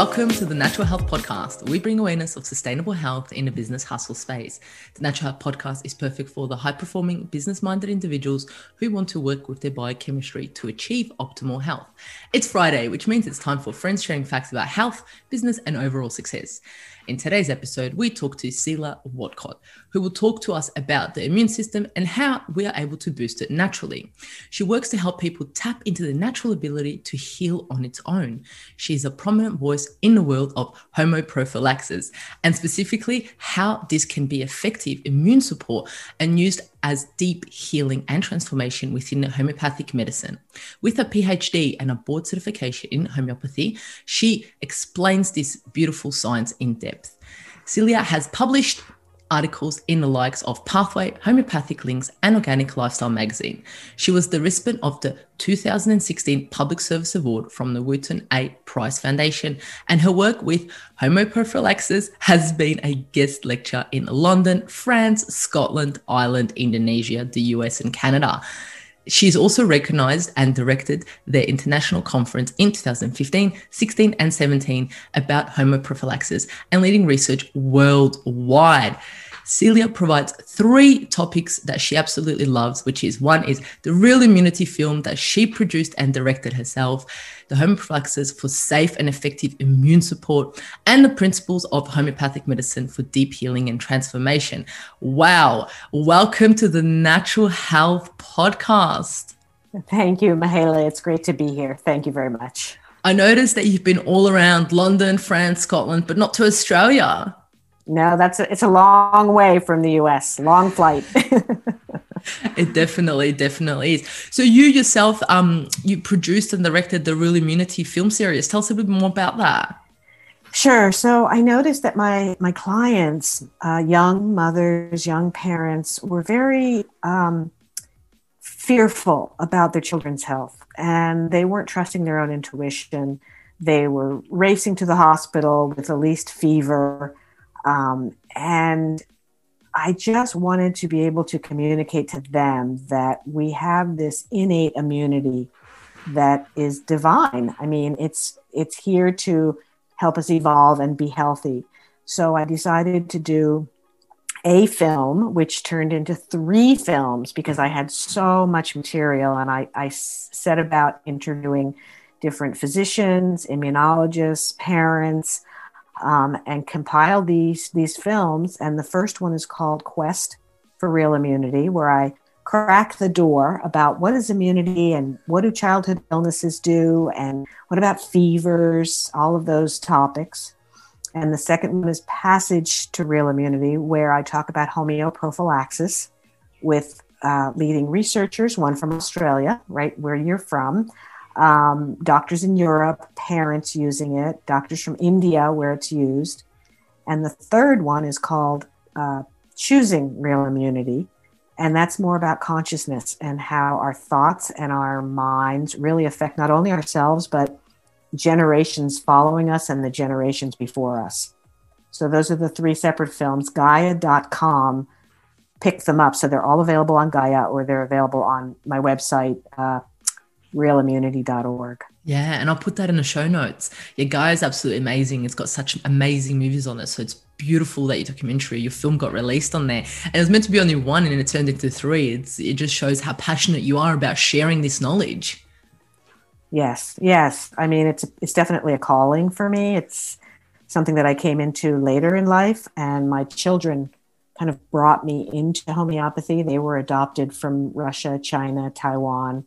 Welcome to the Natural Health Podcast. We bring awareness of sustainable health in a business hustle space. The Natural Health Podcast is perfect for the high performing, business minded individuals who want to work with their biochemistry to achieve optimal health. It's Friday, which means it's time for friends sharing facts about health, business, and overall success. In today's episode, we talk to Cilla Whatcott, who will talk to us about the immune system and how we are able to boost it naturally. She works to help people tap into the natural ability to heal on its own. She is a prominent voice in the world of homeoprophylaxis and specifically how this can be effective immune support and used as deep healing and transformation within homeopathic medicine. With a PhD and a board certification in homeopathy, she explains this beautiful science in depth. Cilla has published articles in the likes of Pathway, Homeopathic Links, and Organic Lifestyle magazine. She was the recipient of the 2016 Public Service Award from the Weston A. Price Foundation, and her work with homeoprophylaxis has been a guest lecture in London, France, Scotland, Ireland, Indonesia, the US, and Canada. She's also recognized and directed the international conference in 2015, 16, and 17 about homeoprophylaxis and leading research worldwide. Cilla provides three topics that she absolutely loves, which is one is the real immunity film that she produced and directed herself, the homeoprophylaxis for safe and effective immune support, and the principles of homeopathic medicine for deep healing and transformation. Wow. Welcome to the Natural Health Podcast. Thank you, Mahela. It's great to be here. Thank you very much. I noticed that you've been all around London, France, Scotland, but not to Australia. No, that's a, it's a long way from the US, long flight. it definitely, definitely is. So you yourself, um, you produced and directed the Real Immunity film series. Tell us a bit more about that. Sure. So I noticed that my my clients, uh, young mothers, young parents, were very um, fearful about their children's health, and they weren't trusting their own intuition. They were racing to the hospital with the least fever um, and I just wanted to be able to communicate to them that we have this innate immunity that is divine. I mean, it's it's here to help us evolve and be healthy. So I decided to do a film, which turned into three films because I had so much material, and I, I set about interviewing different physicians, immunologists, parents, um, and compiled these these films. And the first one is called Quest for Real Immunity, where I crack the door about what is immunity and what do childhood illnesses do and what about fevers, all of those topics. And the second one is Passage to Real Immunity, where I talk about homeoprophylaxis with uh, leading researchers, one from Australia, right where you're from, um, doctors in Europe, parents using it, doctors from India where it's used. And the third one is called uh, Choosing Real Immunity. And that's more about consciousness and how our thoughts and our minds really affect not only ourselves, but generations following us and the generations before us. So those are the three separate films. Gaia.com pick them up. So they're all available on Gaia or they're available on my website, uh, realimmunity.org. Yeah, and I'll put that in the show notes. Gaia is absolutely amazing. It's got such amazing movies on it. So it's beautiful that your documentary, your film got released on there. And it was meant to be only one and it turned into three. It's it just shows how passionate you are about sharing this knowledge. Yes, yes. I mean it's it's definitely a calling for me. It's something that I came into later in life and my children kind of brought me into homeopathy. They were adopted from Russia, China, Taiwan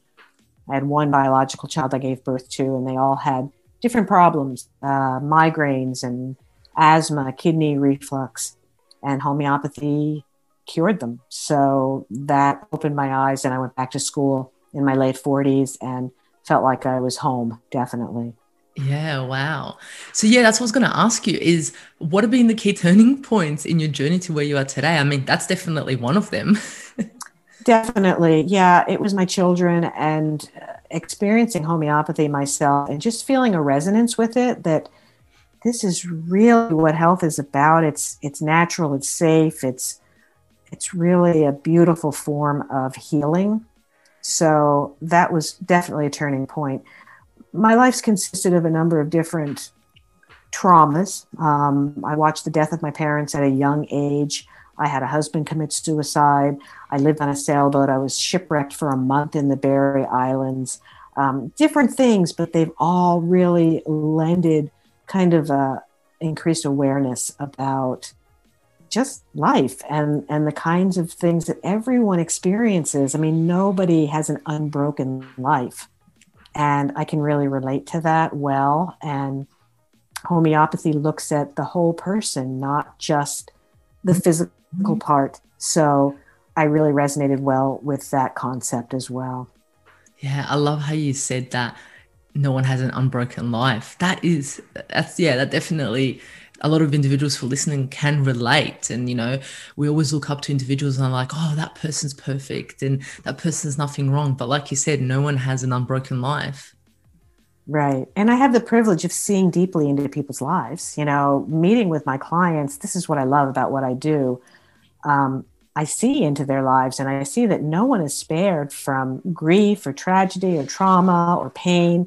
I had one biological child I gave birth to, and they all had different problems uh, migraines and asthma, kidney reflux, and homeopathy cured them. So that opened my eyes, and I went back to school in my late 40s and felt like I was home, definitely. Yeah, wow. So yeah, that's what I was going to ask you is what have been the key turning points in your journey to where you are today? I mean, that's definitely one of them. Definitely. Yeah, it was my children and uh, experiencing homeopathy myself and just feeling a resonance with it that this is really what health is about. It's it's natural, it's safe, it's it's really a beautiful form of healing. So that was definitely a turning point. My life's consisted of a number of different traumas. Um, I watched the death of my parents at a young age. I had a husband commit suicide. I lived on a sailboat. I was shipwrecked for a month in the Berry Islands. Um, different things, but they've all really lended kind of a increased awareness about just life and and the kinds of things that everyone experiences. I mean, nobody has an unbroken life, and I can really relate to that well. And homeopathy looks at the whole person, not just the physical Mm-hmm. part. So I really resonated well with that concept as well. Yeah, I love how you said that no one has an unbroken life. That is, that's, yeah, that definitely a lot of individuals for listening can relate. And, you know, we always look up to individuals and are like, oh, that person's perfect and that person's nothing wrong. But like you said, no one has an unbroken life. Right. And I have the privilege of seeing deeply into people's lives. You know, meeting with my clients, this is what I love about what I do. Um, I see into their lives and I see that no one is spared from grief or tragedy or trauma or pain.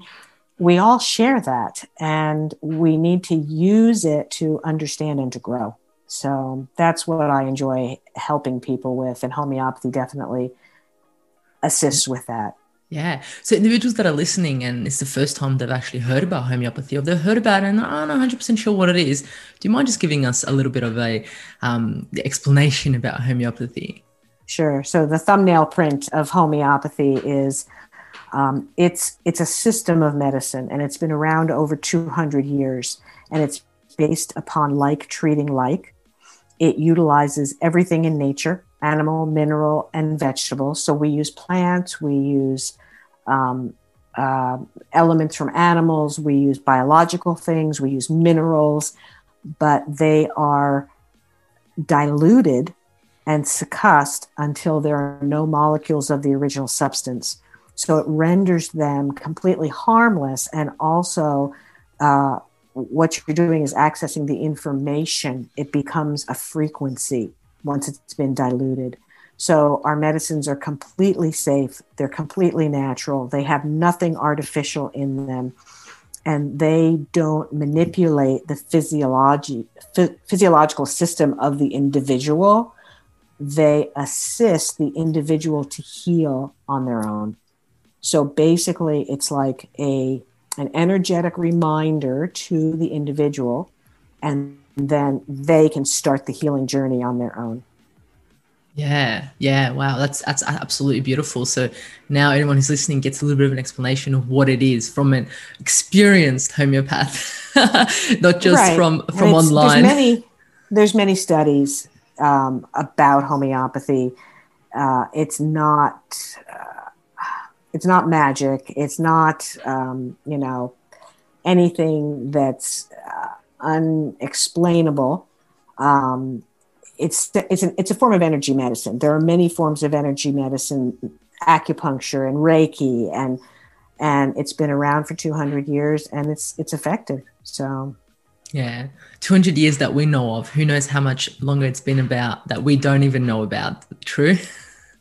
We all share that and we need to use it to understand and to grow. So that's what I enjoy helping people with, and homeopathy definitely assists with that. Yeah. So individuals that are listening and it's the first time they've actually heard about homeopathy or they've heard about it and aren't 100% sure what it is, do you mind just giving us a little bit of a um, explanation about homeopathy? Sure. So the thumbnail print of homeopathy is um, it's it's a system of medicine and it's been around over 200 years and it's based upon like treating like. It utilizes everything in nature animal, mineral, and vegetable. So we use plants, we use um, uh, elements from animals, we use biological things, we use minerals, but they are diluted and succussed until there are no molecules of the original substance. So it renders them completely harmless and also. Uh, what you're doing is accessing the information. It becomes a frequency once it's been diluted. So our medicines are completely safe. They're completely natural. They have nothing artificial in them. And they don't manipulate the physiology, physiological system of the individual. They assist the individual to heal on their own. So basically, it's like a an energetic reminder to the individual and then they can start the healing journey on their own. Yeah, yeah, wow, that's that's absolutely beautiful. So now anyone who's listening gets a little bit of an explanation of what it is from an experienced homeopath, not just right. from from online. There's many, there's many studies um, about homeopathy. Uh, it's not, uh, it's not magic. It's not, um, you know, anything that's unexplainable. Um, it's it's an, it's a form of energy medicine. There are many forms of energy medicine, acupuncture and Reiki, and and it's been around for 200 years, and it's it's effective. So, yeah, 200 years that we know of. Who knows how much longer it's been about that we don't even know about? True.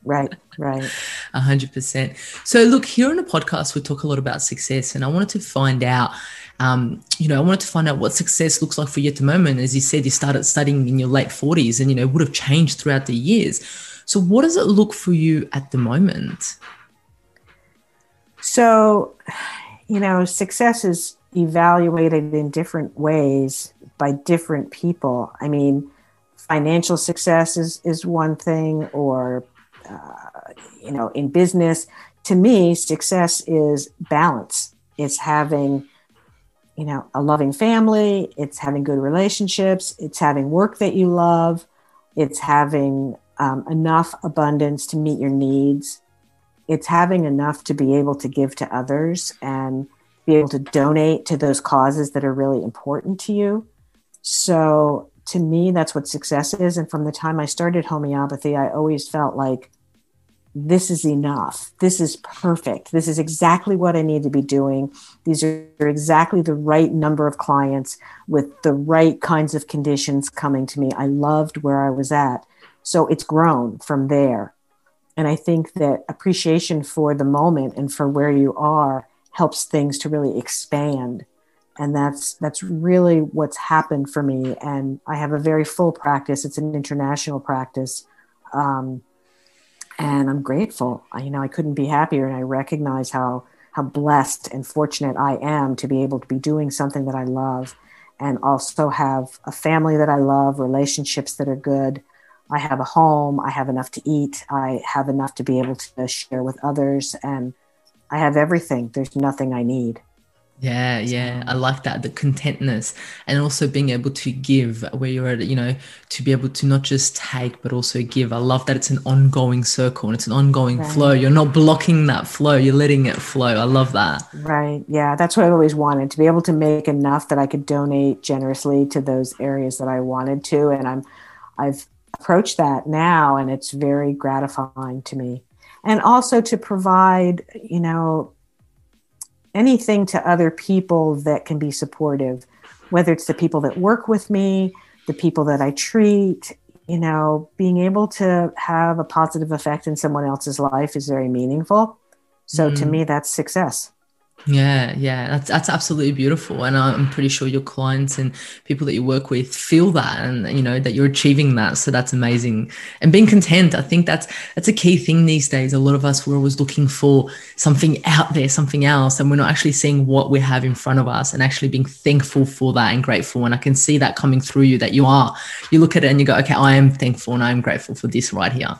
Right, right. A hundred percent. So look, here on the podcast, we talk a lot about success, and I wanted to find out um, you know, I wanted to find out what success looks like for you at the moment. As you said, you started studying in your late 40s and, you know, would have changed throughout the years. So, what does it look for you at the moment? So, you know, success is evaluated in different ways by different people. I mean, financial success is, is one thing, or, uh, you know, in business. To me, success is balance. It's having you know a loving family it's having good relationships it's having work that you love it's having um, enough abundance to meet your needs it's having enough to be able to give to others and be able to donate to those causes that are really important to you. So to me that's what success is and from the time i started homeopathy i always felt like this is enough. This is perfect. This is exactly what I need to be doing. These are exactly the right number of clients with the right kinds of conditions coming to me. I loved where I was at. So it's grown from there. And I think that appreciation for the moment and for where you are helps things to really expand. and that's that's really what's happened for me and i have a very full practice it's an international practice um, and i'm grateful. I, you know i couldn't be happier and i recognize how how blessed and fortunate i am to be able to be doing something that i love and also have a family that i love relationships that are good. I have a home. I have enough to eat. I have enough to be able to share with others. And i have everything. There's nothing i need yeah, yeah, I like that the contentness and also being able to give where you're at, you know, to be able to not just take but also give. I love that it's an ongoing circle and it's an ongoing right. flow. You're not blocking that flow, you're letting it flow. I love that. Right. Yeah, that's what I've always wanted to be able to make enough that I could donate generously to those areas that I wanted to and I'm I've approached that now and it's very gratifying to me. And also to provide, you know, anything to other people that can be supportive, whether it's the people that work with me, the people that I treat, you know, being able to have a positive effect in someone else's life is very meaningful. So mm. to me, that's success. Yeah, yeah, that's that's absolutely beautiful, and I'm pretty sure your clients and people that you work with feel that, and you know that you're achieving that. So that's amazing, and being content. I think that's that's a key thing these days. A lot of us we're always looking for something out there, something else, and we're not actually seeing what we have in front of us, and actually being thankful for that and grateful. And I can see that coming through you that you are. You look at it and you go, okay, I am thankful and I am grateful for this right here.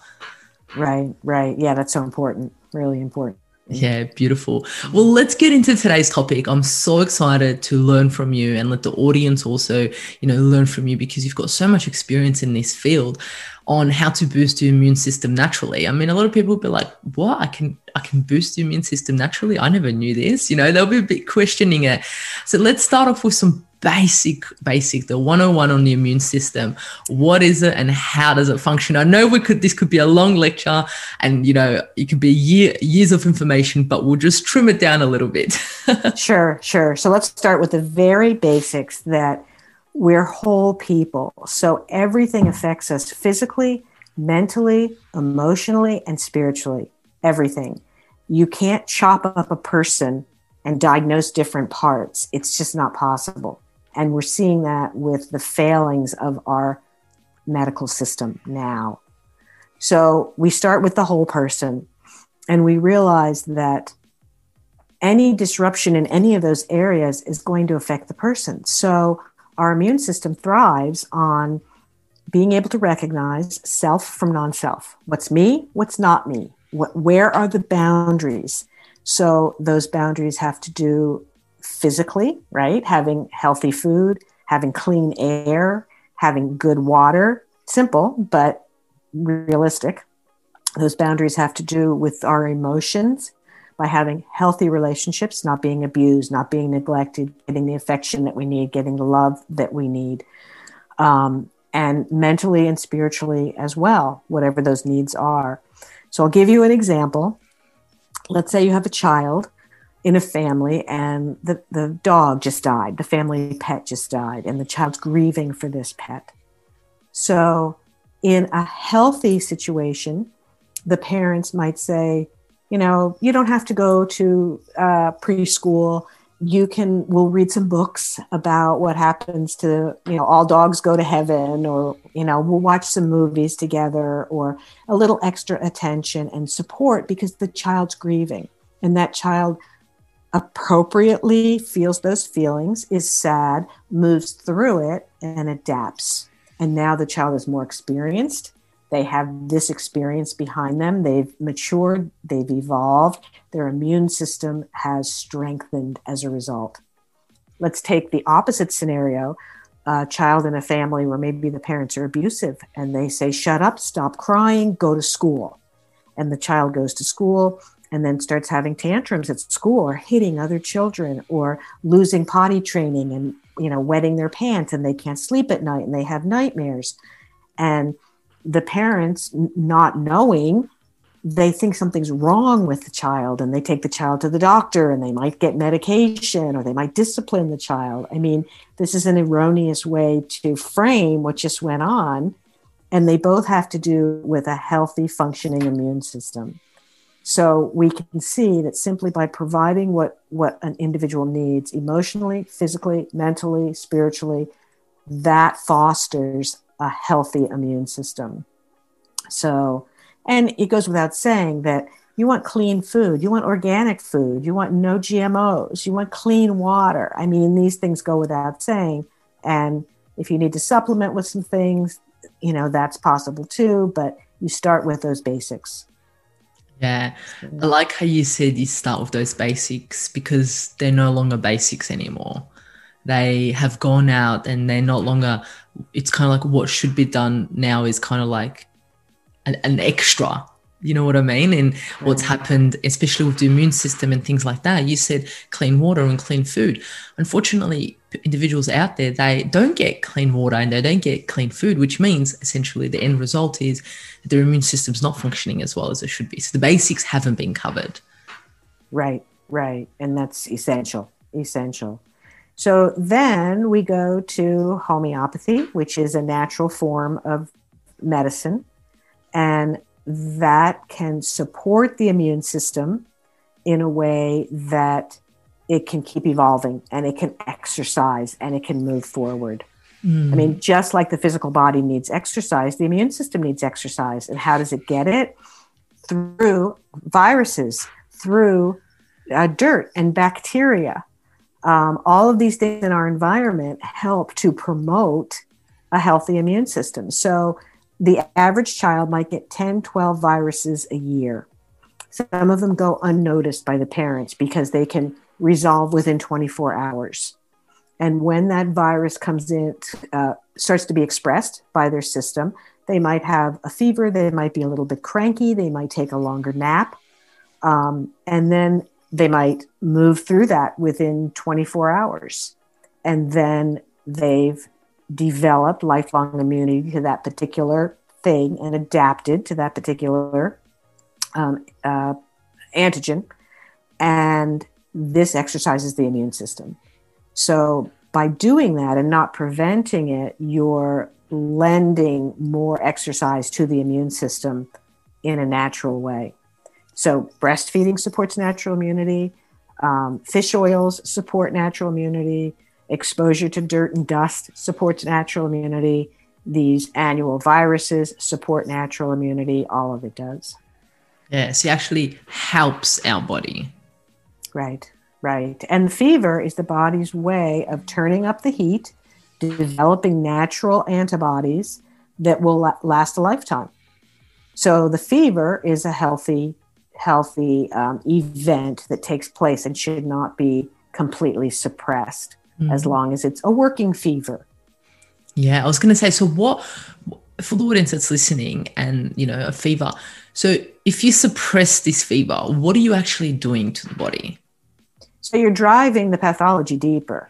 Right, right. Yeah, that's so important. Really important. Yeah, beautiful. Well, let's get into today's topic. I'm so excited to learn from you and let the audience also, you know, learn from you because you've got so much experience in this field on how to boost your immune system naturally. I mean, a lot of people will be like, "What? I can I can boost the immune system naturally? I never knew this." You know, they'll be a bit questioning it. So let's start off with some basic, basic, the 101 on the immune system. What is it and how does it function? I know we could, this could be a long lecture and, you know, it could be year, years of information, but we'll just trim it down a little bit. sure, sure. So let's start with the very basics that we're whole people. So everything affects us physically, mentally, emotionally, and spiritually. Everything. You can't chop up a person and diagnose different parts. It's just not possible. And we're seeing that with the failings of our medical system now. So we start with the whole person and we realize that any disruption in any of those areas is going to affect the person. So our immune system thrives on being able to recognize self from non self. What's me? What's not me? What, where are the boundaries? So those boundaries have to do physically, right? Having healthy food, having clean air, having good water. Simple, but realistic. Those boundaries have to do with our emotions by having healthy relationships, not being abused, not being neglected, getting the affection that we need, getting the love that we need, um, and mentally and spiritually as well, whatever those needs are. So I'll give you an example. Let's say you have a child in a family and the, the dog just died, the family pet just died, and the child's grieving for this pet. So, in a healthy situation, the parents might say, you know, you don't have to go to uh, preschool. You can, we'll read some books about what happens to, you know, all dogs go to heaven, or, you know, we'll watch some movies together, or a little extra attention and support because the child's grieving. And that child appropriately feels those feelings, is sad, moves through it, and adapts. And now the child is more experienced. They have this experience behind them. They've matured, they've evolved. Their immune system has strengthened as a result. Let's take the opposite scenario a child in a family where maybe the parents are abusive and they say, Shut up, stop crying, go to school. And the child goes to school and then starts having tantrums at school or hitting other children or losing potty training and you know wetting their pants and they can't sleep at night and they have nightmares and the parents not knowing they think something's wrong with the child and they take the child to the doctor and they might get medication or they might discipline the child. I mean this is an erroneous way to frame what just went on and they both have to do with a healthy functioning immune system. So we can see that simply by providing what, what an individual needs emotionally, physically, mentally, spiritually, that fosters a healthy immune system. So, and it goes without saying that you want clean food, you want organic food, you want no GMOs, you want clean water. I mean, these things go without saying. And if you need to supplement with some things, you know, that's possible too, but you start with those basics. Yeah. I like how you said you start with those basics because they're no longer basics anymore. They have gone out and they're not longer, it's kind of like what should be done now is kind of like an, an extra you know what I mean? And what's happened, especially with the immune system and things like that. You said clean water and clean food. Unfortunately, individuals out there, they don't get clean water and they don't get clean food, which means essentially the end result is their immune system's not functioning as well as it should be. So the basics haven't been covered. Right, right. And that's essential, essential. So then we go to homeopathy, which is a natural form of medicine. And that can support the immune system in a way that it can keep evolving and it can exercise and it can move forward. Mm. I mean, just like the physical body needs exercise, the immune system needs exercise. And how does it get it? Through viruses, through uh, dirt and bacteria. Um, all of these things in our environment help to promote a healthy immune system. So, the average child might get 10, 12 viruses a year. Some of them go unnoticed by the parents because they can resolve within 24 hours. And when that virus comes in, uh, starts to be expressed by their system, they might have a fever, they might be a little bit cranky, they might take a longer nap, um, and then they might move through that within 24 hours. And then they've developed lifelong immunity to that particular thing and adapted to that particular um, uh, antigen. And this exercises the immune system. So, by doing that and not preventing it, you're lending more exercise to the immune system in a natural way. So, breastfeeding supports natural immunity, um, fish oils support natural immunity, Exposure to dirt and dust supports natural immunity. These annual viruses support natural immunity. All of it does. Yes, it actually helps our body. Right, right. And fever is the body's way of turning up the heat, developing natural antibodies that will last a lifetime. So the fever is a healthy, healthy um, event that takes place and should not be completely suppressed mm. as long as it's a working fever. Yeah, I was going to say, so what for the audience that's listening and, you know, a fever. So if you suppress this fever, what are you actually doing to the body? So you're driving the pathology deeper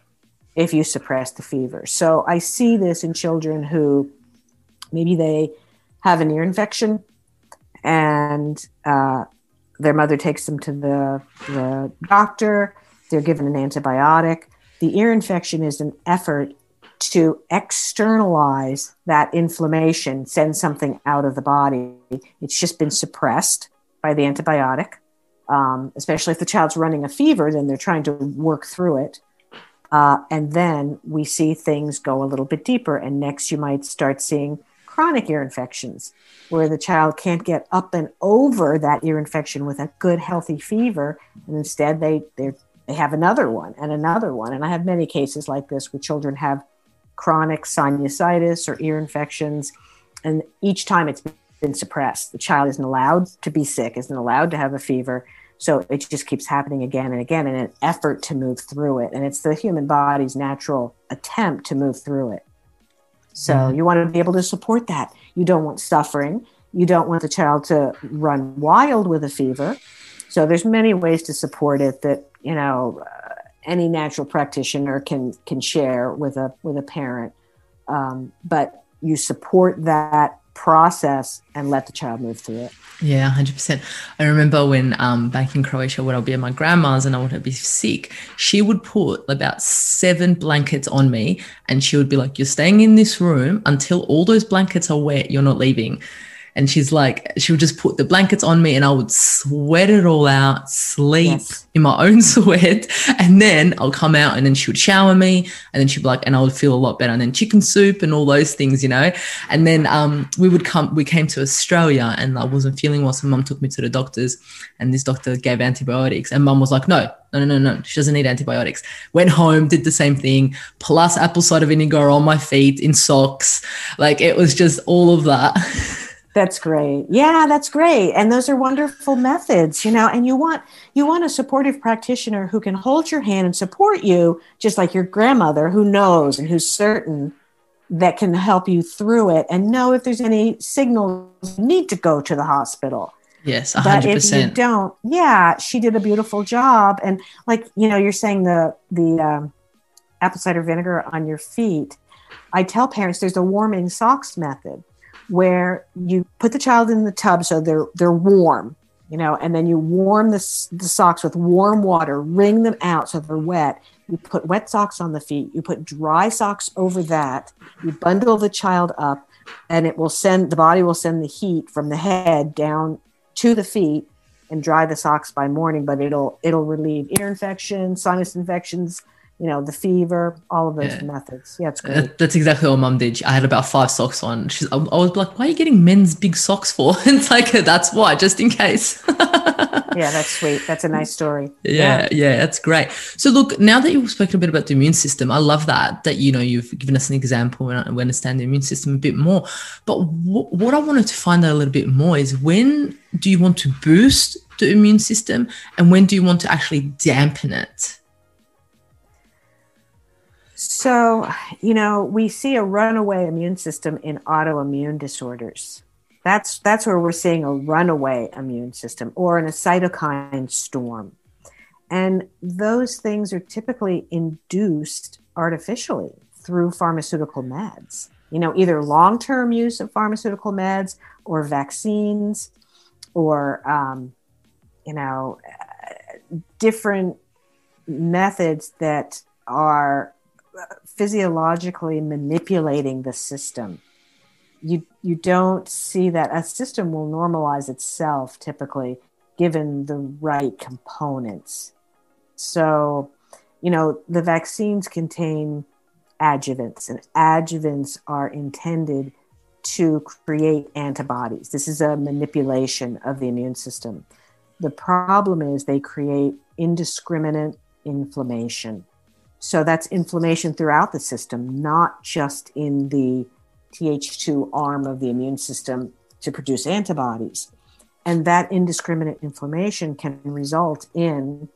if you suppress the fever. So I see this in children who maybe they have an ear infection and uh, their mother takes them to the, the doctor. They're given an antibiotic the ear infection is an effort to externalize that inflammation, send something out of the body. It's just been suppressed by the antibiotic. Um, especially if the child's running a fever, then they're trying to work through it. Uh, and then we see things go a little bit deeper. And next, you might start seeing chronic ear infections where the child can't get up and over that ear infection with a good, healthy fever. And instead, they, they're have another one and another one. And I have many cases like this where children have chronic sinusitis or ear infections. And each time it's been suppressed. The child isn't allowed to be sick, isn't allowed to have a fever. So it just keeps happening again and again in an effort to move through it. And it's the human body's natural attempt to move through it. So mm-hmm. you want to be able to support that. You don't want suffering. You don't want the child to run wild with a fever. So there's many ways to support it that you know uh, any natural practitioner can can share with a with a parent um, but you support that process and let the child move through it. Yeah 100% i remember when um, back in croatia when i would be at my grandma's and i would be sick she would put about seven blankets on me and she would be like you're staying in this room. Until all those blankets are wet you're not leaving and she's like, she would just put the blankets on me and I would sweat it all out, sleep yes. in my own sweat. And then I'll come out and then she would shower me and then she'd be like, and I would feel a lot better. And then chicken soup and all those things, you know. And then um, we would come, we came to Australia and I wasn't feeling well. So mum took me to the doctors and this doctor gave antibiotics. And mum was like, no, no, no, no, no. She doesn't need antibiotics. Went home, did the same thing, plus apple cider vinegar on my feet in socks. Like it was just all of that. That's great. Yeah, that's great. And those are wonderful methods, you know, and you want you want a supportive practitioner who can hold your hand and support you just like your grandmother who knows and who's certain that can help you through it and know if there's any signals you need to go to the hospital. Yes, 100%. But if you don't, yeah, she did a beautiful job and like, you know, you're saying the the um, apple cider vinegar on your feet. I tell parents there's a warming socks method where you put the child in the tub so they're they're warm, you know, and then you warm the, the socks with warm water, wring them out so they're wet. You put wet socks on the feet, you put dry socks over that, you bundle the child up, and it will send the body will send the heat from the head down to the feet and dry the socks by morning, but it'll it'll relieve ear infections, sinus infections, you know, the fever, all of those yeah. methods. Yeah, it's great. That's exactly what mum did. I had about five socks on. She's, I, was like, why are you getting men's big socks for? It's like, that's why, just in case. yeah, that's sweet. That's a nice story. Yeah, yeah, yeah, that's great. So look, now that you've spoken a bit about the immune system, I love that, that, you know, you've given us an example and we understand the immune system a bit more. But w- what I wanted to find out a little bit more is when do you want to boost the immune system and when do you want to actually dampen it? So, you know, we see a runaway immune system in autoimmune disorders. That's that's where we're seeing a runaway immune system or in a cytokine storm. And those things are typically induced artificially through pharmaceutical meds. You know, either long-term use of pharmaceutical meds or vaccines or um, you know, different methods that are physiologically manipulating the system. You, you don't see that a system will normalize itself typically given the right components. So, you know, the vaccines contain adjuvants, and adjuvants are intended to create antibodies. This is a manipulation of the immune system. The problem is they create indiscriminate inflammation. So that's inflammation throughout the system, not just in the Th2 arm of the immune system to produce antibodies. And that indiscriminate inflammation can result in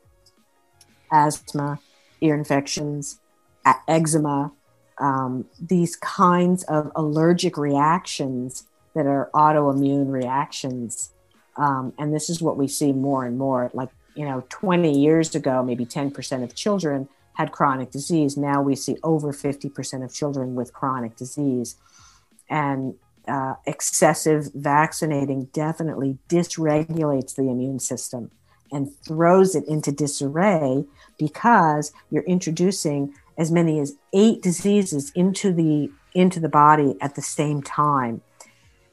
asthma, ear infections, eczema, um, these kinds of allergic reactions that are autoimmune reactions. Um, and this is what we see more and more. Like, you know, 20 years ago, maybe 10% of children had chronic disease. Now we see over 50% of children with chronic disease. And uh, excessive vaccinating definitely dysregulates the immune system and throws it into disarray because you're introducing as many as eight diseases into the into the body at the same time.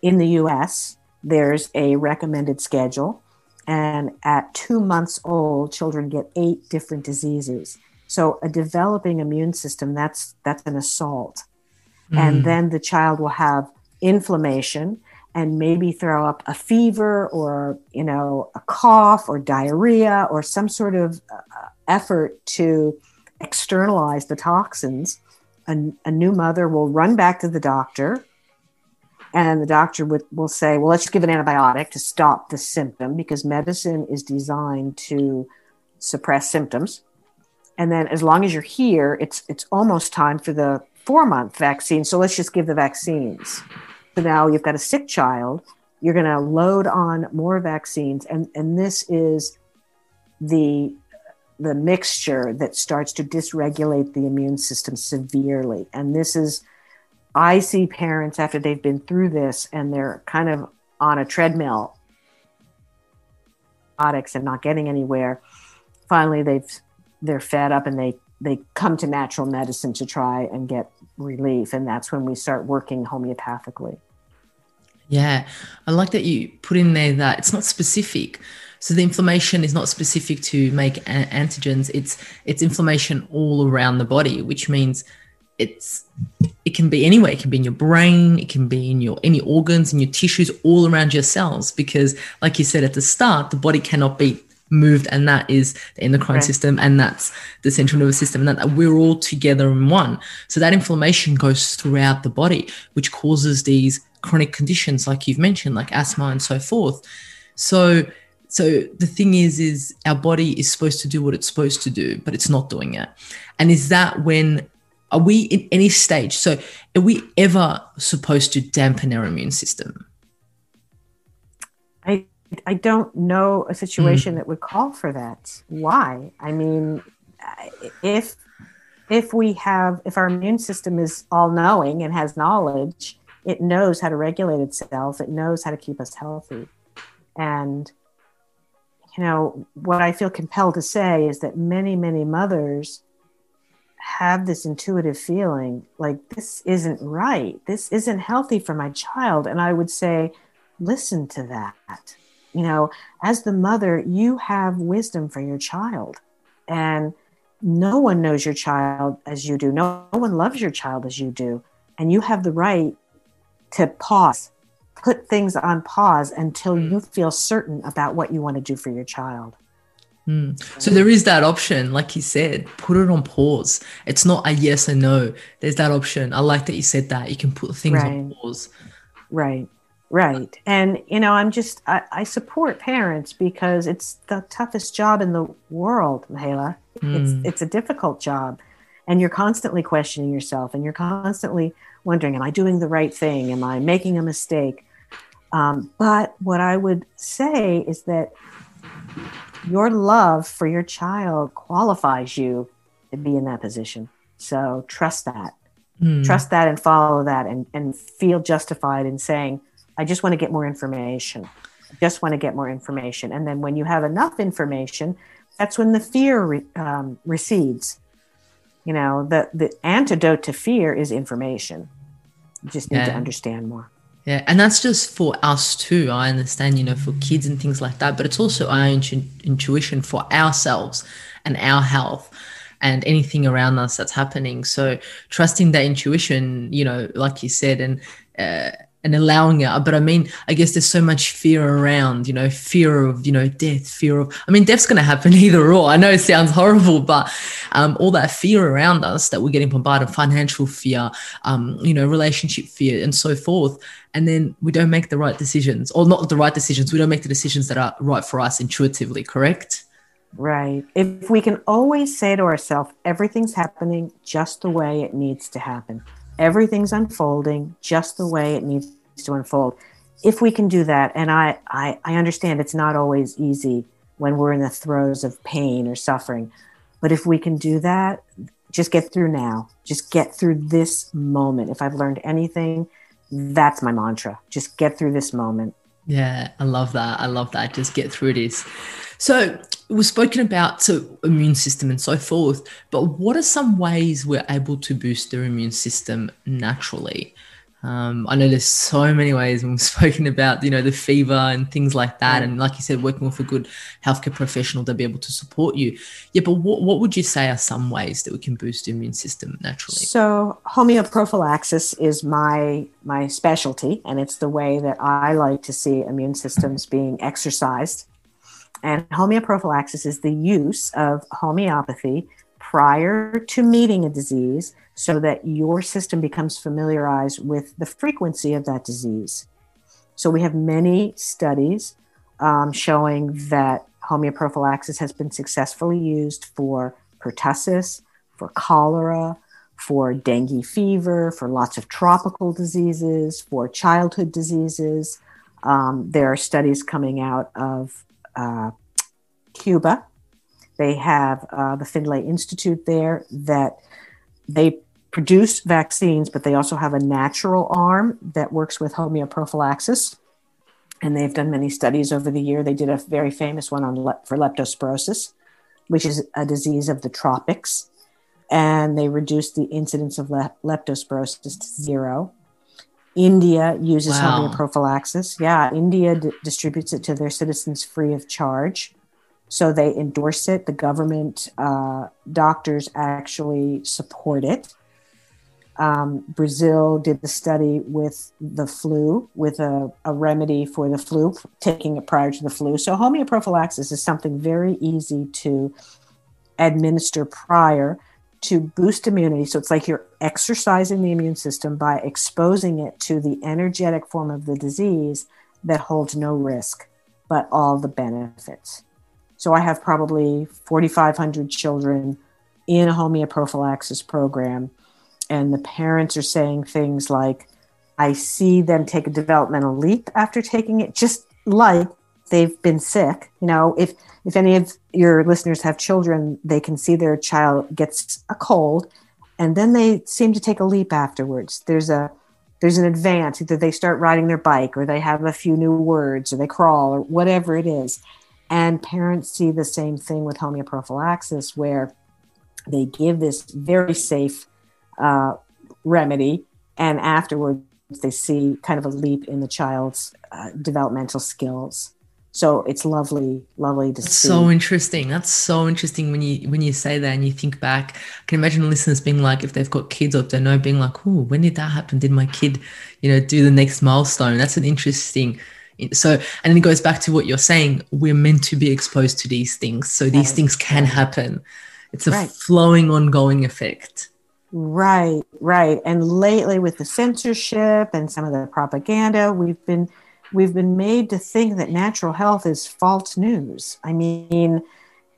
In the US, there's a recommended schedule and at 2 months old children get eight different diseases. So a developing immune system, that's that's an assault. Mm. And then the child will have inflammation and maybe throw up a fever or you know a cough or diarrhea or some sort of uh, effort to externalize the toxins a, a, new mother will run back to the doctor and the doctor would, will say well let's give an antibiotic to stop the symptom because medicine is designed to suppress symptoms and then as long as you're here, it's it's almost time for the four month vaccine. So let's just give the vaccines. So now you've got a sick child. You're going to load on more vaccines, and and this is the the mixture that starts to dysregulate the immune system severely. And this is, I see parents after they've been through this and they're kind of on a treadmill, and not getting anywhere. Finally, they've they're fed up and they they come to natural medicine to try and get relief and that's when we start working homeopathically Yeah, I like that you put in there that it's not specific. So the inflammation is not specific to make antigens. It's it's inflammation all around the body, which means it's it can be anywhere. It can be in your brain. It can be in your any organs and your tissues all around your cells. Because, like you said at the start, the body cannot be moved, and that is the endocrine right. system, and that's the central nervous system, and that we're all together in one. So that inflammation goes throughout the body, which causes these chronic conditions, like you've mentioned, like asthma and so forth. So so the thing is is our body is supposed to do what it's supposed to do but it's not doing it and is that when are we in any stage so are we ever supposed to dampen our immune system i don't know a situation mm. that would call for that why i mean if if we have if our immune system is all knowing and has knowledge it knows how to regulate itself it knows how to keep us healthy and you know, what I feel compelled to say is that many, many mothers have this intuitive feeling like this isn't right. This isn't healthy for my child. And I would say, listen to that. You know, as the mother, you have wisdom for your child. And no one knows your child as you do. No one loves your child as you do. And you have the right to pause put things on pause until mm. you feel certain about what you want to do for your child. Mm. So there is that option, like you said, put it on pause. It's not a yes or no. There's that option. I like that you said that. You can put things right. on pause. Right. Right. And, you know, I'm just, I, I, support parents because it's the toughest job in the world, Mahela. Mm. It's, it's a difficult job. And you're constantly questioning yourself and you're constantly wondering, am I doing the right thing? Am I making a mistake? Um, but what I would say is that your love for your child qualifies you to be in that position. So trust that. Mm. Trust that and follow that and, and feel justified in saying, I just want to get more information. I just want to get more information. And then when you have enough information, that's when the fear re- um, recedes. You know, the, the antidote to fear is information. You just need yeah. to understand more. Yeah, and that's just for us too. I understand, you know, for kids and things like that, but it's also our intu- intuition for ourselves and our health and anything around us that's happening. So trusting that intuition, you know, like you said, and uh, and allowing it. But I mean, I guess there's so much fear around, you know, fear of, you know, death, fear of, I mean, death's going to happen either or. I know it sounds horrible, but um, all that fear around us that we're getting bombarded, financial fear, um, you know, relationship fear, and so forth. And then we don't make the right decisions, or not the right decisions. We don't make the decisions that are right for us intuitively, correct? Right. If we can always say to ourselves, everything's happening just the way it needs to happen everything's unfolding just the way it needs to unfold. If we can do that, and I, I, I understand it's not always easy when we're in the throes of pain or suffering, but if we can do that, just get through now. Just get through this moment. If I've learned anything, that's my mantra. Just get through this moment. Yeah, I love that. I love that. Just get through this. So we've spoken about so immune system and so forth, but what are some ways we're able to boost their immune system naturally? Um, I know there's so many ways when we've spoken about, you know, the fever and things like that. And like you said, working with a good healthcare professional to be able to support you. Yeah, but what, what would you say are some ways that we can boost the immune system naturally? So homeoprophylaxis is my my specialty, and it's the way that I like to see immune systems being exercised and homeoprophylaxis is the use of homeopathy prior to meeting a disease so that your system becomes familiarized with the frequency of that disease. So we have many studies um, showing that homeoprophylaxis has been successfully used for pertussis, for cholera, for dengue fever, for lots of tropical diseases, for childhood diseases. Um, there are studies coming out of uh, Cuba. They have uh, the Finlay Institute there that they produce vaccines, but they also have a natural arm that works with homeoprophylaxis. And they've done many studies over the year. They did a very famous one on le- for leptospirosis, which is a disease of the tropics. And they reduced the incidence of le- leptospirosis to zero. India uses Wow. homeoprophylaxis. Yeah, India d- distributes it to their citizens free of charge. So they endorse it. The government uh, doctors actually support it. Um, Brazil did the study with the flu, with a, a remedy for the flu, taking it prior to the flu. So homeoprophylaxis is something very easy to administer prior to boost immunity. So it's like you're exercising the immune system by exposing it to the energetic form of the disease that holds no risk, but all the benefits. So I have probably 4,500 children in a homeoprophylaxis program, and the parents are saying things like, I see them take a developmental leap after taking it, just like they've been sick. You know, if if any of your listeners have children, they can see their child gets a cold, and then they seem to take a leap afterwards. There's a there's an advance. Either they start riding their bike, or they have a few new words, or they crawl, or whatever it is. And parents see the same thing with homeoprophylaxis, where they give this very safe uh, remedy, and afterwards they see kind of a leap in the child's uh, developmental skills. So it's lovely, lovely to That's see. so interesting. That's so interesting when you when you say that and you think back. I can imagine listeners being like, if they've got kids or if they know, being like, "Oh, when did that happen? Did my kid, you know, do the next milestone?" That's an interesting. So, and it goes back to what you're saying. We're meant to be exposed to these things, so these Right. things can happen. It's a Right. flowing, ongoing effect. Right, right. And lately with the censorship and some of the propaganda, we've been we've been made to think that natural health is false news. I mean,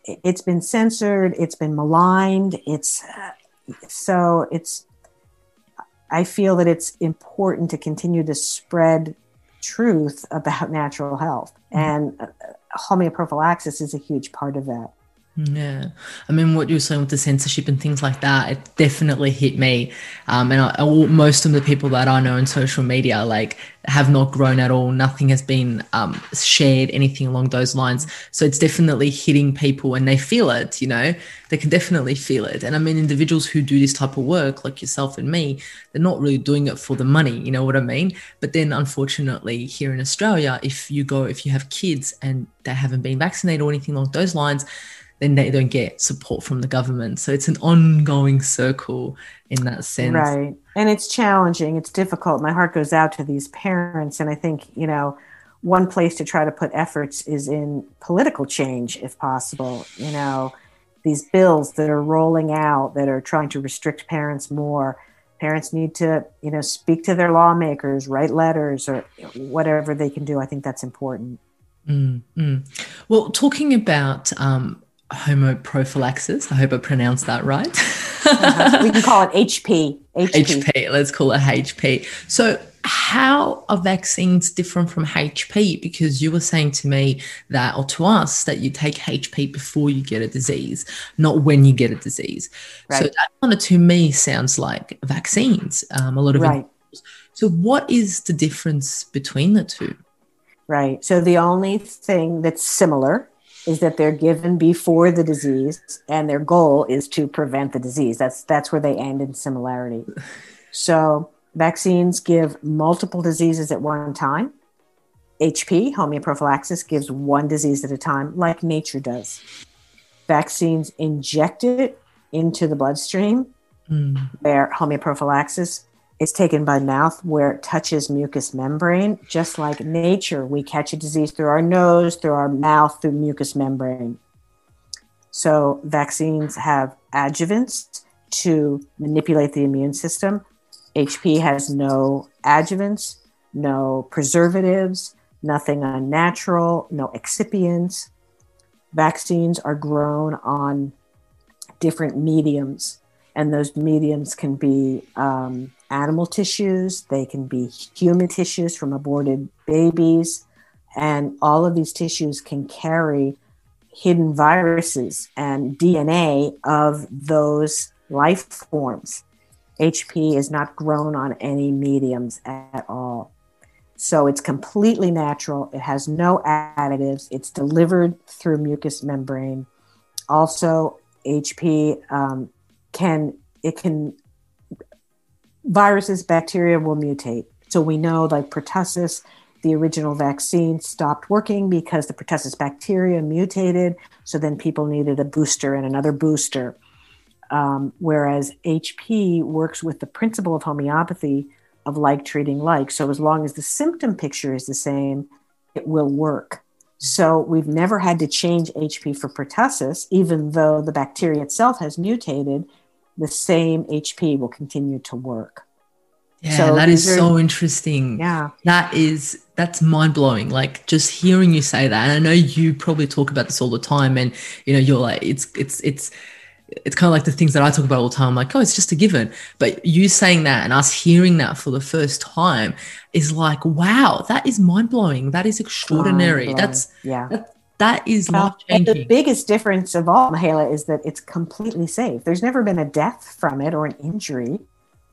it- it's been censored, it's been maligned, it's uh, so it's I feel that it's important to continue to spread truth about natural health and uh, homeoprophylaxis is a huge part of that. Yeah, I mean, what you were saying with the censorship and things like that, it definitely hit me. Um, and I, all, most of the people that I know in social media, like, have not grown at all. Nothing has been um, shared, anything along those lines. So it's definitely hitting people, and they feel it. You know, they can definitely feel it. And I mean, individuals who do this type of work, like yourself and me, they're not really doing it for the money. You know what I mean? But then, unfortunately, here in Australia, if you go, if you have kids and they haven't been vaccinated or anything along those lines then they don't get support from the government. So it's an ongoing circle in that sense. Right. And it's challenging, it's difficult. My heart goes out to these parents. And I think, you know, one place to try to put efforts is in political change, if possible. You know, these bills that are rolling out that are trying to restrict parents more. Parents need to, you know, speak to their lawmakers, write letters, or whatever they can do. I think that's important. Mm, mm. Well, talking about um, homoprophylaxis, I hope I pronounced that right. Uh-huh. we can call it HP. HP. HP, let's call it HP. So, how are vaccines different from HP? Because you were saying to me that, or to us, that you take HP before you get a disease, not when you get a disease. So, that kind of to me sounds like vaccines. Um, a lot of Right. So, what is the difference between the two? Right. So the only thing that's similar is that they're given before the disease and their goal is to prevent the disease. That's that's where they end in similarity. So vaccines give multiple diseases at one time. HP, homeoprophylaxis, gives one disease at a time, like nature does. Vaccines inject it into the bloodstream, Mm, where homeoprophylaxis is taken by mouth where it touches mucous membrane just like nature. We catch a disease through our nose through our mouth through mucous membrane. So vaccines have adjuvants to manipulate the immune system. Hp has no adjuvants no preservatives nothing unnatural no excipients. Vaccines are grown on different mediums and those mediums can be um, animal tissues, they can be human tissues from aborted babies, and all of these tissues can carry hidden viruses and DNA of those life forms. HP is not grown on any mediums at all. So it's completely natural. It has no additives. It's delivered through mucous membrane. Also, HP um, can it can viruses bacteria will mutate So we know like pertussis, the original vaccine stopped working because the pertussis bacteria mutated. So then people needed a booster and another booster. Um, whereas HP works with the principle of homeopathy of like treating like. So as long as the symptom picture is the same, it will work. So we've never had to change HP for pertussis, even though the bacteria itself has mutated, the same HP will continue to work. Yeah, so that is are, so interesting. Yeah. That is that's mind blowing. Like just hearing you say that. And I know you probably talk about this all the time and you know, you're like it's it's it's it's kind of like the things that I talk about all the time. I'm like, oh, it's just a given. But you saying that and us hearing that for the first time is like, wow, that is mind blowing. That is extraordinary. That's yeah. That, that is well, life changing. The biggest difference of all, Mahela, is that it's completely safe. There's never been a death from it or an injury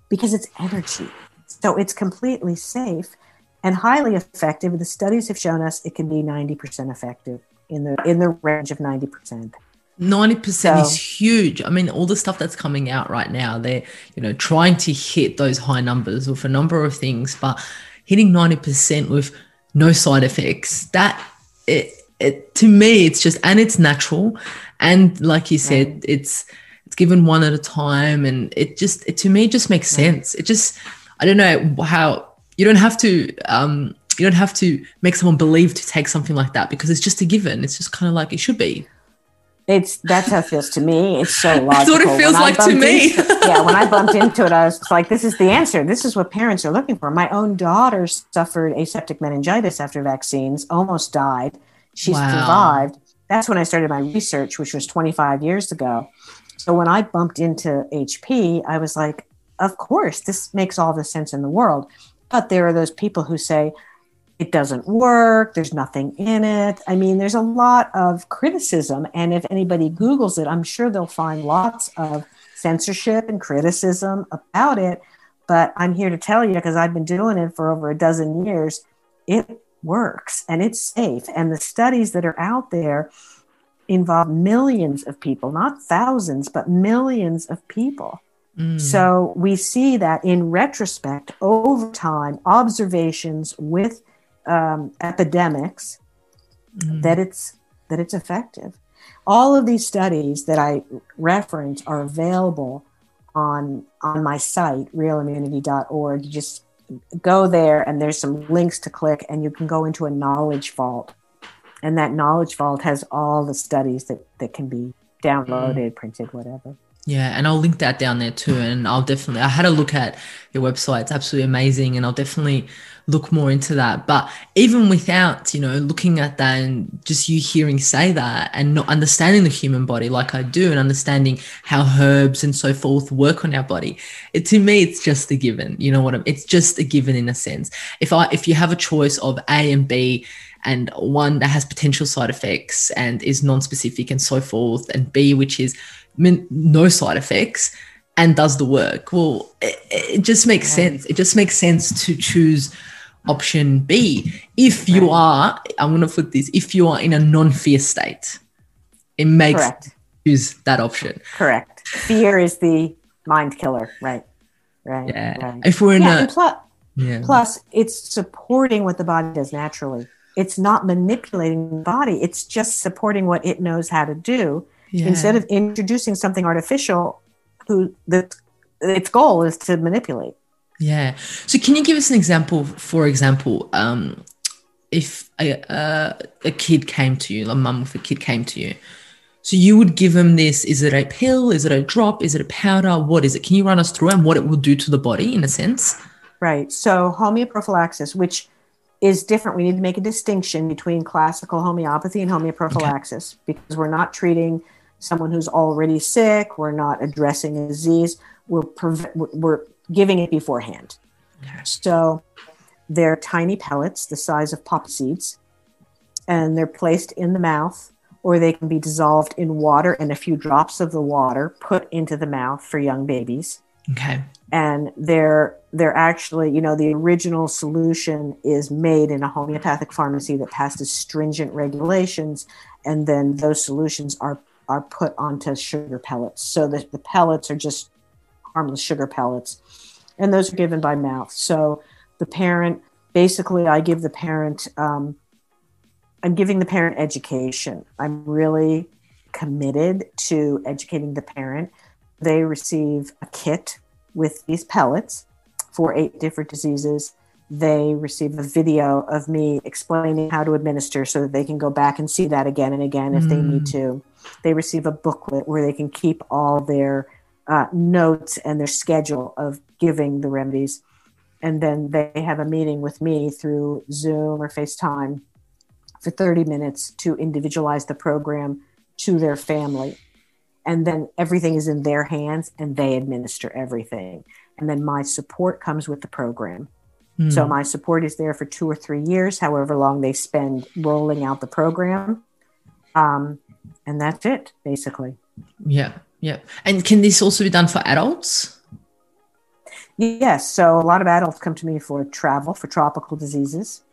because it's energy. So it's completely safe and highly effective. The studies have shown us it can be 90% effective in the in the range of 90%. 90% so, is huge. I mean, all the stuff that's coming out right now, they're, you know, trying to hit those high numbers with a number of things, but hitting 90% with no side effects, that it, it to me, it's just, and it's natural. And like you said, right. it's, it's given one at a time. And it just, it, to me, it just makes sense. It just, I don't know how, you don't have to, um, you don't have to make someone believe to take something like that because it's just a given. It's just kind of like it should be. It's that's how it feels to me. It's so logical. That's what it feels when like to me. Into, yeah, when I bumped into it, I was like, "This is the answer. This is what parents are looking for." My own daughter suffered aseptic meningitis after vaccines, almost died. She wow. survived. That's when I started my research, which was 25 years ago. So when I bumped into HP, I was like, "Of course, this makes all the sense in the world." But there are those people who say, it doesn't work, there's nothing in it. I mean, there's a lot of criticism. And if anybody Googles it, I'm sure they'll find lots of censorship and criticism about it. But I'm here to tell you, because I've been doing it for over a dozen years, it works and it's safe. And the studies that are out there involve millions of people, not thousands, but millions of people. Mm. So we see that in retrospect, over time, observations with um, epidemics mm-hmm. that it's that it's effective. All of these studies that I reference are available on on my site realimmunity.org. You just go there and there's some links to click and you can go into a knowledge vault. And that knowledge vault has all the studies that, that can be downloaded, mm. printed, whatever. Yeah, and I'll link that down there too. And I'll definitely, I had a look at your website. It's absolutely amazing. And I'll definitely look more into that. But even without, you know, looking at that and just you hearing say that and not understanding the human body like I do and understanding how herbs and so forth work on our body, it, to me, it's just a given. You know what? I'm, it's just a given in a sense. If I, if you have a choice of A and B, and one that has potential side effects and is non-specific and so forth, and B, which is no side effects and does the work. Well, it, it just makes sense. It just makes sense to choose option B. If you are, I'm going to flip this, if you are in a non fear state, it makes Correct. choose that option. Correct. Fear is the mind killer. Right. Right. Yeah. Right. If we're in yeah, a. Plus, yeah. plus, it's supporting what the body does naturally. It's not manipulating the body, it's just supporting what it knows how to do yeah. instead of introducing something artificial who the its goal is to manipulate. Yeah. So can you give us an example for example um, if a, a, a kid came to you a mum with a kid came to you. So you would give them this is it a pill? Is it a drop? Is it a powder? What is it? Can you run us through and what it will do to the body in a sense? Right. So homeoprophylaxis which is different. We need to make a distinction between classical homeopathy and homeoprophylaxis okay. because we're not treating someone who's already sick. We're not addressing a disease. We're, pre- we're giving it beforehand. Okay. So they're tiny pellets the size of poppy seeds, and they're placed in the mouth, or they can be dissolved in water and a few drops of the water put into the mouth for young babies. Okay. And they're they're actually, you know, the original solution is made in a homeopathic pharmacy that passes stringent regulations, and then those solutions are are put onto sugar pellets. So the, the pellets are just harmless sugar pellets. And those are given by mouth. So The parent, basically, I give the parent, um, I'm giving the parent education. I'm really committed to educating the parent. They receive a kit with these pellets for eight different diseases. They receive a video of me explaining how to administer so that they can go back and see that again and again if mm. they need mm. to. They receive a booklet where they can keep all their uh, notes and their schedule of giving the remedies. And then they have a meeting with me through Zoom or FaceTime for 30 minutes to individualize the program to their family. And then everything is in their hands and they administer everything. And then my support comes with the program. Mm. So my support is there for two or three years, however long they spend rolling out the program. Um, and that's it, basically. Yeah. Yeah. And can this also be done for adults? Yes. So a lot of adults come to me for travel, for tropical diseases.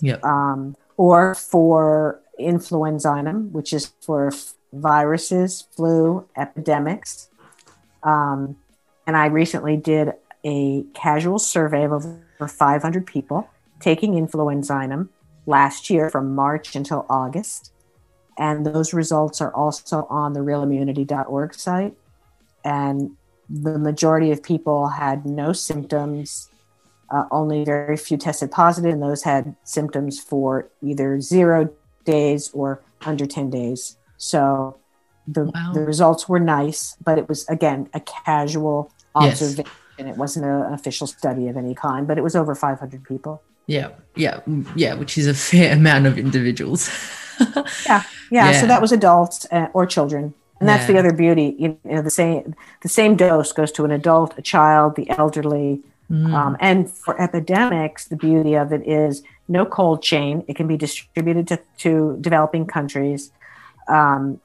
Yeah. Um, or for influenza, which is for viruses, flu, epidemics. Um, and I recently did a casual survey of over 500 people taking influenza last year from March until August. And those results are also on the realimmunity.org site. And the majority of people had no symptoms. Uh, only very few tested positive, and those had symptoms for either zero days or under 10 days. So the, wow. the results were nice, but it was, again, a casual observation. Yes. It wasn't an official study of any kind, but it was over 500 people. Yeah, yeah, yeah, which is a fair amount of individuals. yeah, yeah, yeah, So that was adults uh, or children, and that's yeah. the other beauty. You know, the same the same dose goes to an adult, a child, the elderly, mm. um, and for epidemics, the beauty of it is no cold chain. It can be distributed to, to developing countries. Um,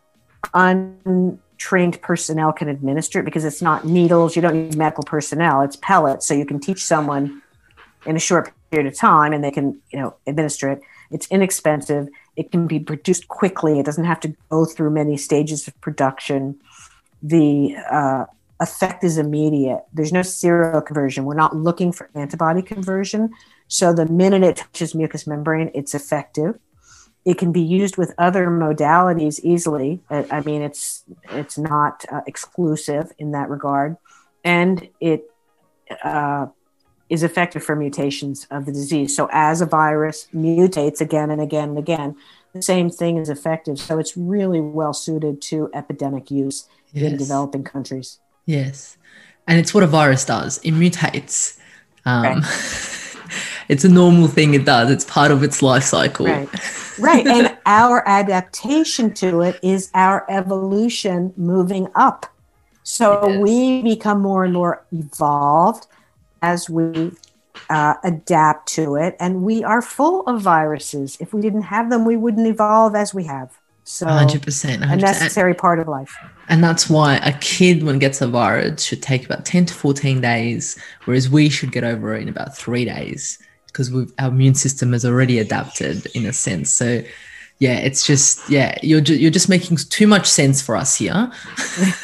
untrained personnel can administer it because it's not needles. You don't need medical personnel. It's pellets, so you can teach someone in a short period of time, and they can you know administer it. It's inexpensive. It can be produced quickly. It doesn't have to go through many stages of production. The uh, effect is immediate. There's no seroconversion. We're not looking for antibody conversion. So the minute it touches mucous membrane, it's effective it can be used with other modalities easily. I mean, it's it's not uh, exclusive in that regard, and it uh, is effective for mutations of the disease. So as a virus mutates again and again and again, the same thing is effective. So it's really well suited to epidemic use yes. in developing countries. Yes, and it's what a virus does. It mutates. Um, right. it's a normal thing it does. It's part of its life cycle. Right right. And our adaptation to it is our evolution moving up. So yes. we become more and more evolved as we uh, adapt to it. And we are full of viruses. If we didn't have them, we wouldn't evolve as we have. So 100%, 100%. a necessary part of life. And that's why a kid, when gets a virus, should take about 10 to 14 days, whereas we should get over it in about three days because our immune system has already adapted in a sense. So yeah, it's just yeah, you're ju- you're just making too much sense for us here.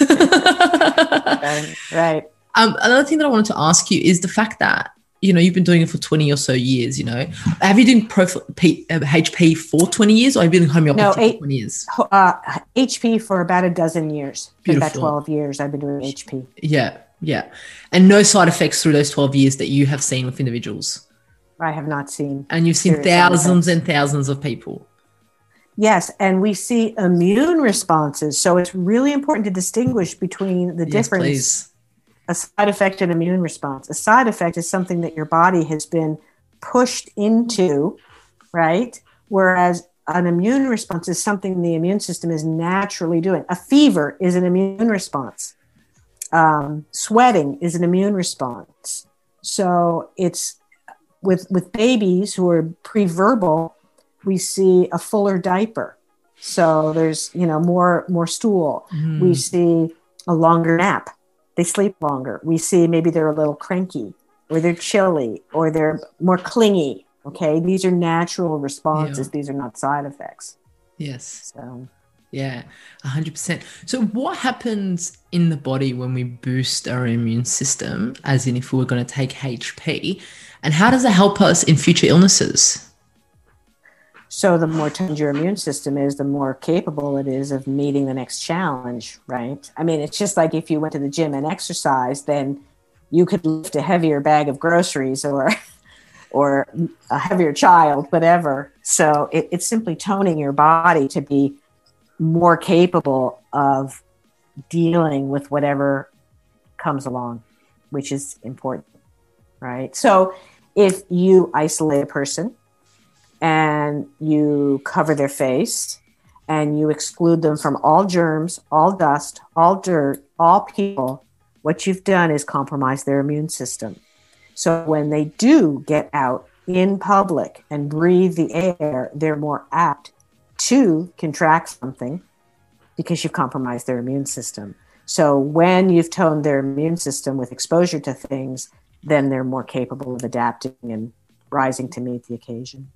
right. right. Um, another thing that I wanted to ask you is the fact that you know you've been doing it for 20 or so years you know have you been pro P, uh, hp for 20 years or have you been homeopathy no, eight, for 20 years uh, hp for about a dozen years Beautiful. about 12 years i've been doing hp yeah yeah and no side effects through those 12 years that you have seen with individuals I have not seen. And you've seen thousands and thousands of people. Yes, and we see immune responses. So it's really important to distinguish between the yes, difference. Please. A side effect and immune response. A side effect is something that your body has been pushed into, right? Whereas an immune response is something the immune system is naturally doing. A fever is an immune response. Um, sweating is an immune response. So it's with with babies who are pre-verbal, we see a fuller diaper. So there's you know more more stool. Mm. We see a longer nap. They sleep longer. We see maybe they're a little cranky, or they're chilly, or they're more clingy. Okay, these are natural responses. Yeah. These are not side effects. Yes. So Yeah, 100%. So, what happens in the body when we boost our immune system, as in if we were going to take HP, and how does it help us in future illnesses? So, the more toned your immune system is, the more capable it is of meeting the next challenge, right? I mean, it's just like if you went to the gym and exercised, then you could lift a heavier bag of groceries or or a heavier child, whatever. So it, it's simply toning your body to be more capable of dealing with whatever comes along, which is important, right? So if you isolate a person and you cover their face and you exclude them from all germs, all dust, all dirt, all people, what you've done is compromise their immune system. So when they do get out in public and breathe the air, they're more apt to contract something because you've compromised their immune system. So when you've toned their immune system with exposure to things, then they're more capable of adapting and rising to meet the occasion.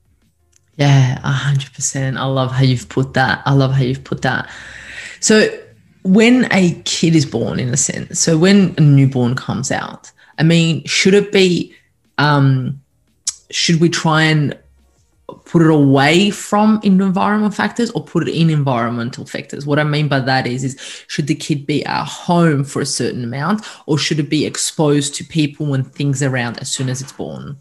Yeah, a hundred percent. I love how you've put that. I love how you've put that. So when a kid is born, in a sense, so when a newborn comes out, I mean, should it be um should we try and put it away from environmental factors or put it in environmental factors what i mean by that is is should the kid be at home for a certain amount or should it be exposed to people and things around as soon as it's born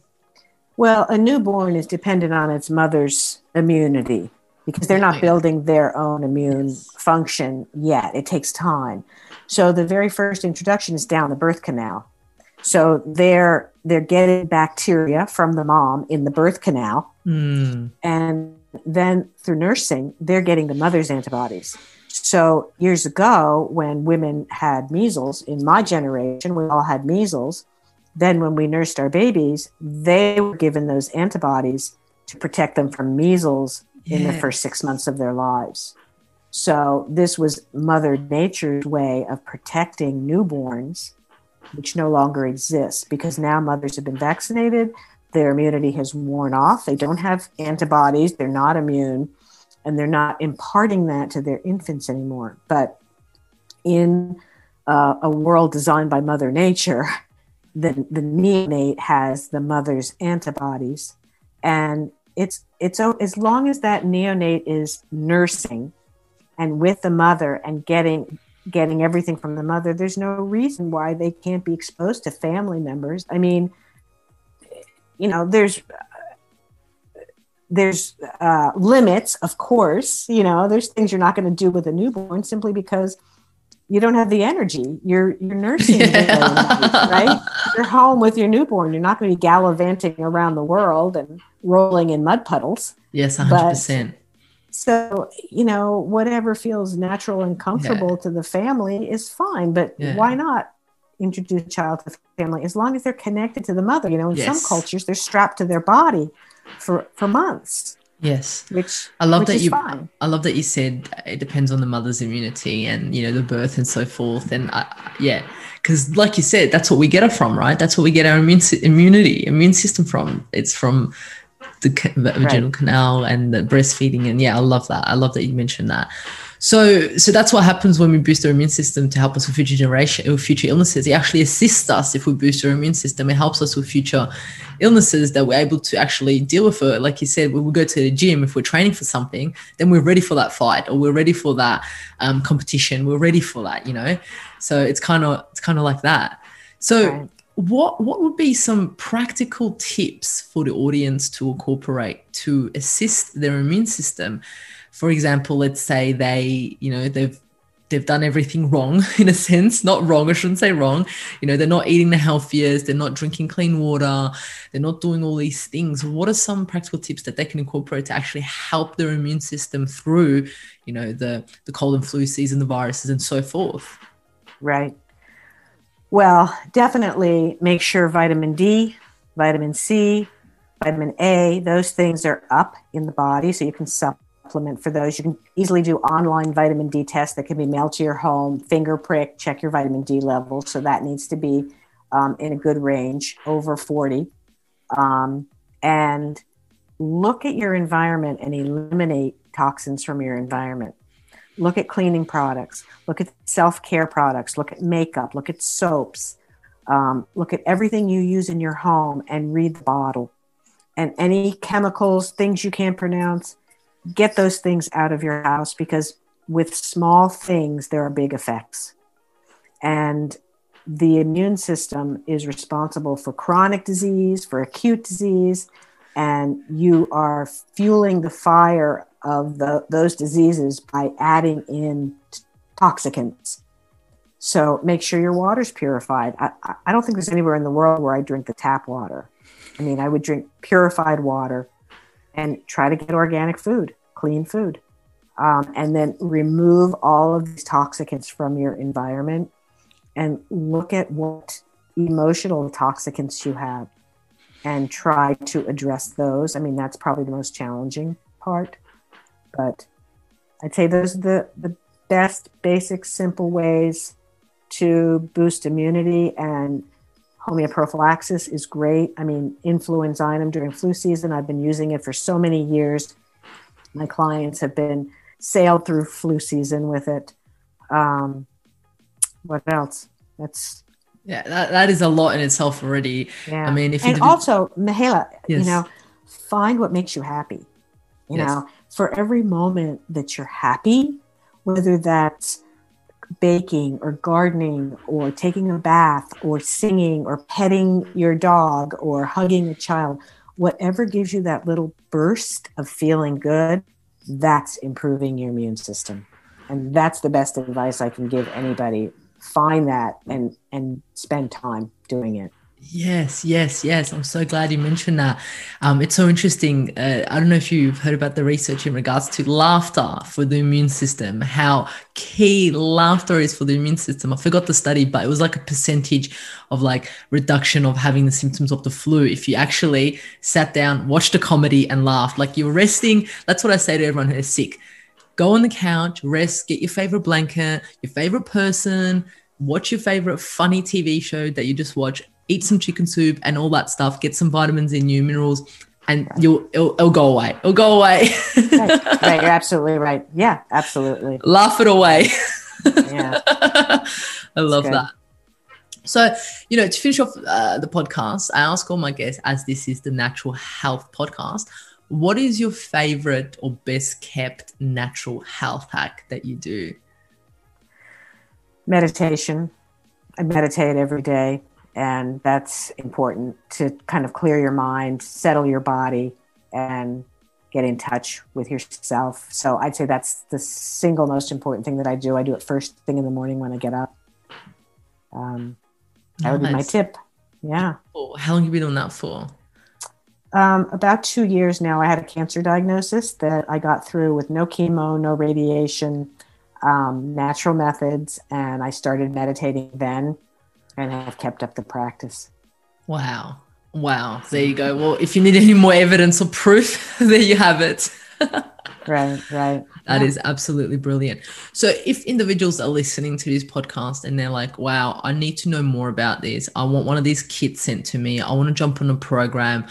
well a newborn is dependent on its mother's immunity because they're not building their own immune yes. function yet it takes time so the very first introduction is down the birth canal so they're they're getting bacteria from the mom in the birth canal, mm. and then through nursing, they're getting the mother's antibodies. So years ago, when women had measles, in my generation, we all had measles. Then when we nursed our babies, they were given those antibodies to protect them from measles yeah. in the first six months of their lives. So this was Mother Nature's way of protecting newborns which no longer exists because now mothers have been vaccinated, their immunity has worn off, they don't have antibodies, they're not immune, and they're not imparting that to their infants anymore. But in uh, a world designed by Mother Nature, the, the neonate has the mother's antibodies, and it's it's as long as that neonate is nursing and with the mother and getting getting everything from the mother, there's no reason why they can't be exposed to family members. I mean, you know, there's there's uh, limits, of course. You know, there's things you're not going to do with a newborn simply because you don't have the energy. You're you're nursing, yeah. right? You're home with your newborn. You're not going to be gallivanting around the world and rolling in mud puddles. Yes, hundred percent so you know whatever feels natural and comfortable yeah. to the family is fine but yeah. why not introduce a child to the family as long as they're connected to the mother you know in yes. some cultures they're strapped to their body for for months yes which i love which that you fine. i love that you said it depends on the mother's immunity and you know the birth and so forth and I, yeah because like you said that's what we get it from right that's what we get our immune immunity immune system from it's from the vaginal right. canal and the breastfeeding. And yeah, I love that. I love that you mentioned that. So, so that's what happens when we boost our immune system to help us with future generation or future illnesses. It actually assists us if we boost our immune system. It helps us with future illnesses that we're able to actually deal with it. Like you said, when we go to the gym, if we're training for something, then we're ready for that fight or we're ready for that um, competition. We're ready for that, you know. So it's kind of it's kind of like that. So. Right what what would be some practical tips for the audience to incorporate to assist their immune system for example let's say they you know they've they've done everything wrong in a sense. Not wrong i shouldn't say wrong. You know they're not eating the healthiest they're not drinking clean water they're not doing all these things. What are some practical tips that they can incorporate to actually help their immune system through you know the the cold and flu season the viruses and so forth? Right. Well, definitely make sure vitamin D, vitamin C, vitamin A, those things are up in the body so you can supplement for those. You can easily do online vitamin D tests that can be mailed to your home, finger prick, check your vitamin D level. So that needs to be um, in a good range, over 40. Um, and look at your environment and eliminate toxins from your environment. look at cleaning products, look at self care products, look at makeup, look at soaps, um, look at everything you use in your home and read the bottle. And any chemicals, things you can't pronounce, get those things out of your house because with small things, there are big effects. And the immune system is responsible for chronic disease, for acute disease, and you are fueling the fire of the, those diseases by adding in toxicants. So make sure your water's purified. I, I don't think there's anywhere in the world where I drink the tap water. I mean, I would drink purified water and try to get organic food, clean food, um, and then remove all of these toxicants from your environment and look at what emotional toxicants you have and try to address those. I mean, that's probably the most challenging part, but I'd say those are the, the best, basic, simple ways to boost immunity and homeoprophylaxis is great. I mean, influenzinum during flu season, I've been using it for so many years. My clients have been sailed through flu season with it. Um, what else? That's yeah, that, that is a lot in itself already. Yeah. I mean, if and also, Mahela, yes. you know, find what makes you happy. You yes. know, for every moment that you're happy, whether that's baking or gardening or taking a bath or singing or petting your dog or hugging a child, whatever gives you that little burst of feeling good, that's improving your immune system. And that's the best advice I can give anybody. Find that and and spend time doing it. Yes, yes, yes. I'm so glad you mentioned that. Um, it's so interesting. Uh, I don't know if you've heard about the research in regards to laughter for the immune system, how key laughter is for the immune system. I forgot the study, but it was like a percentage of like reduction of having the symptoms of the flu if you actually sat down, watched a comedy, and laughed. Like you're resting. That's what I say to everyone who is sick. Go on the couch, rest, get your favorite blanket, your favorite person, watch your favorite funny TV show that you just watch eat some chicken soup and all that stuff, get some vitamins in you, minerals, and you'll it'll, it'll go away. It'll go away. right, right, you're absolutely right. Yeah, absolutely. Laugh it away. yeah, I love that. So, you know, to finish off uh, the podcast, I ask all my guests, as this is the natural health podcast, what is your favorite or best kept natural health hack that you do? Meditation. I meditate every day and that's important to kind of clear your mind settle your body and get in touch with yourself. So i'd say that's the single most important thing that i do. I do it first thing in the morning when i get up. Um, that would be my tip. Yeah. Oh, how long have you been doing that for? Um, about two years now. I had a cancer diagnosis that i got through with no chemo no radiation um, natural methods and i started meditating then and have kept up the practice. Wow. Wow. There you go. Well, if you need any more evidence or proof, there you have it. right, right. That yeah. is absolutely brilliant. So, if individuals are listening to this podcast and they're like, wow, I need to know more about this, I want one of these kits sent to me, I want to jump on a program,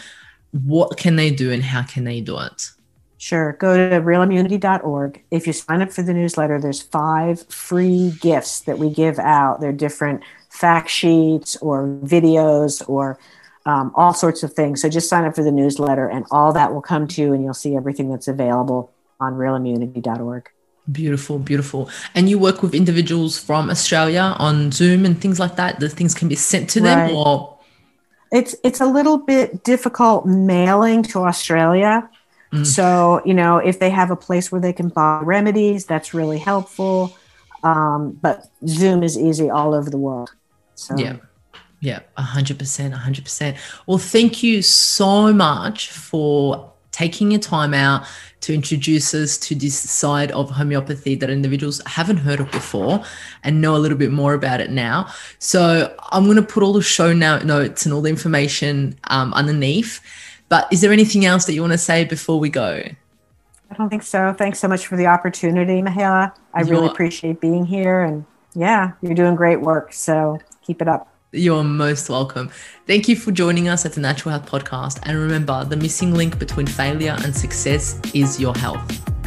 what can they do and how can they do it? Sure. Go to realimmunity.org. If you sign up for the newsletter, there's five free gifts that we give out. They're different fact sheets or videos or um, all sorts of things. So just sign up for the newsletter and all that will come to you and you'll see everything that's available on realimmunity.org. Beautiful, beautiful. And you work with individuals from Australia on Zoom and things like that. The things can be sent to them right. or it's it's a little bit difficult mailing to Australia. Mm. So, you know, if they have a place where they can buy remedies, that's really helpful. Um, but Zoom is easy all over the world. So yeah. Yeah, 100%. 100%. Well, thank you so much for taking your time out to introduce us to this side of homeopathy that individuals haven't heard of before and know a little bit more about it now. So I'm going to put all the show notes and all the information um, underneath. But is there anything else that you want to say before we go? I don't think so. Thanks so much for the opportunity, Mahela. I you're, really appreciate being here. And yeah, you're doing great work. So keep it up. You're most welcome. Thank you for joining us at the Natural Health Podcast. And remember, the missing link between failure and success is your health.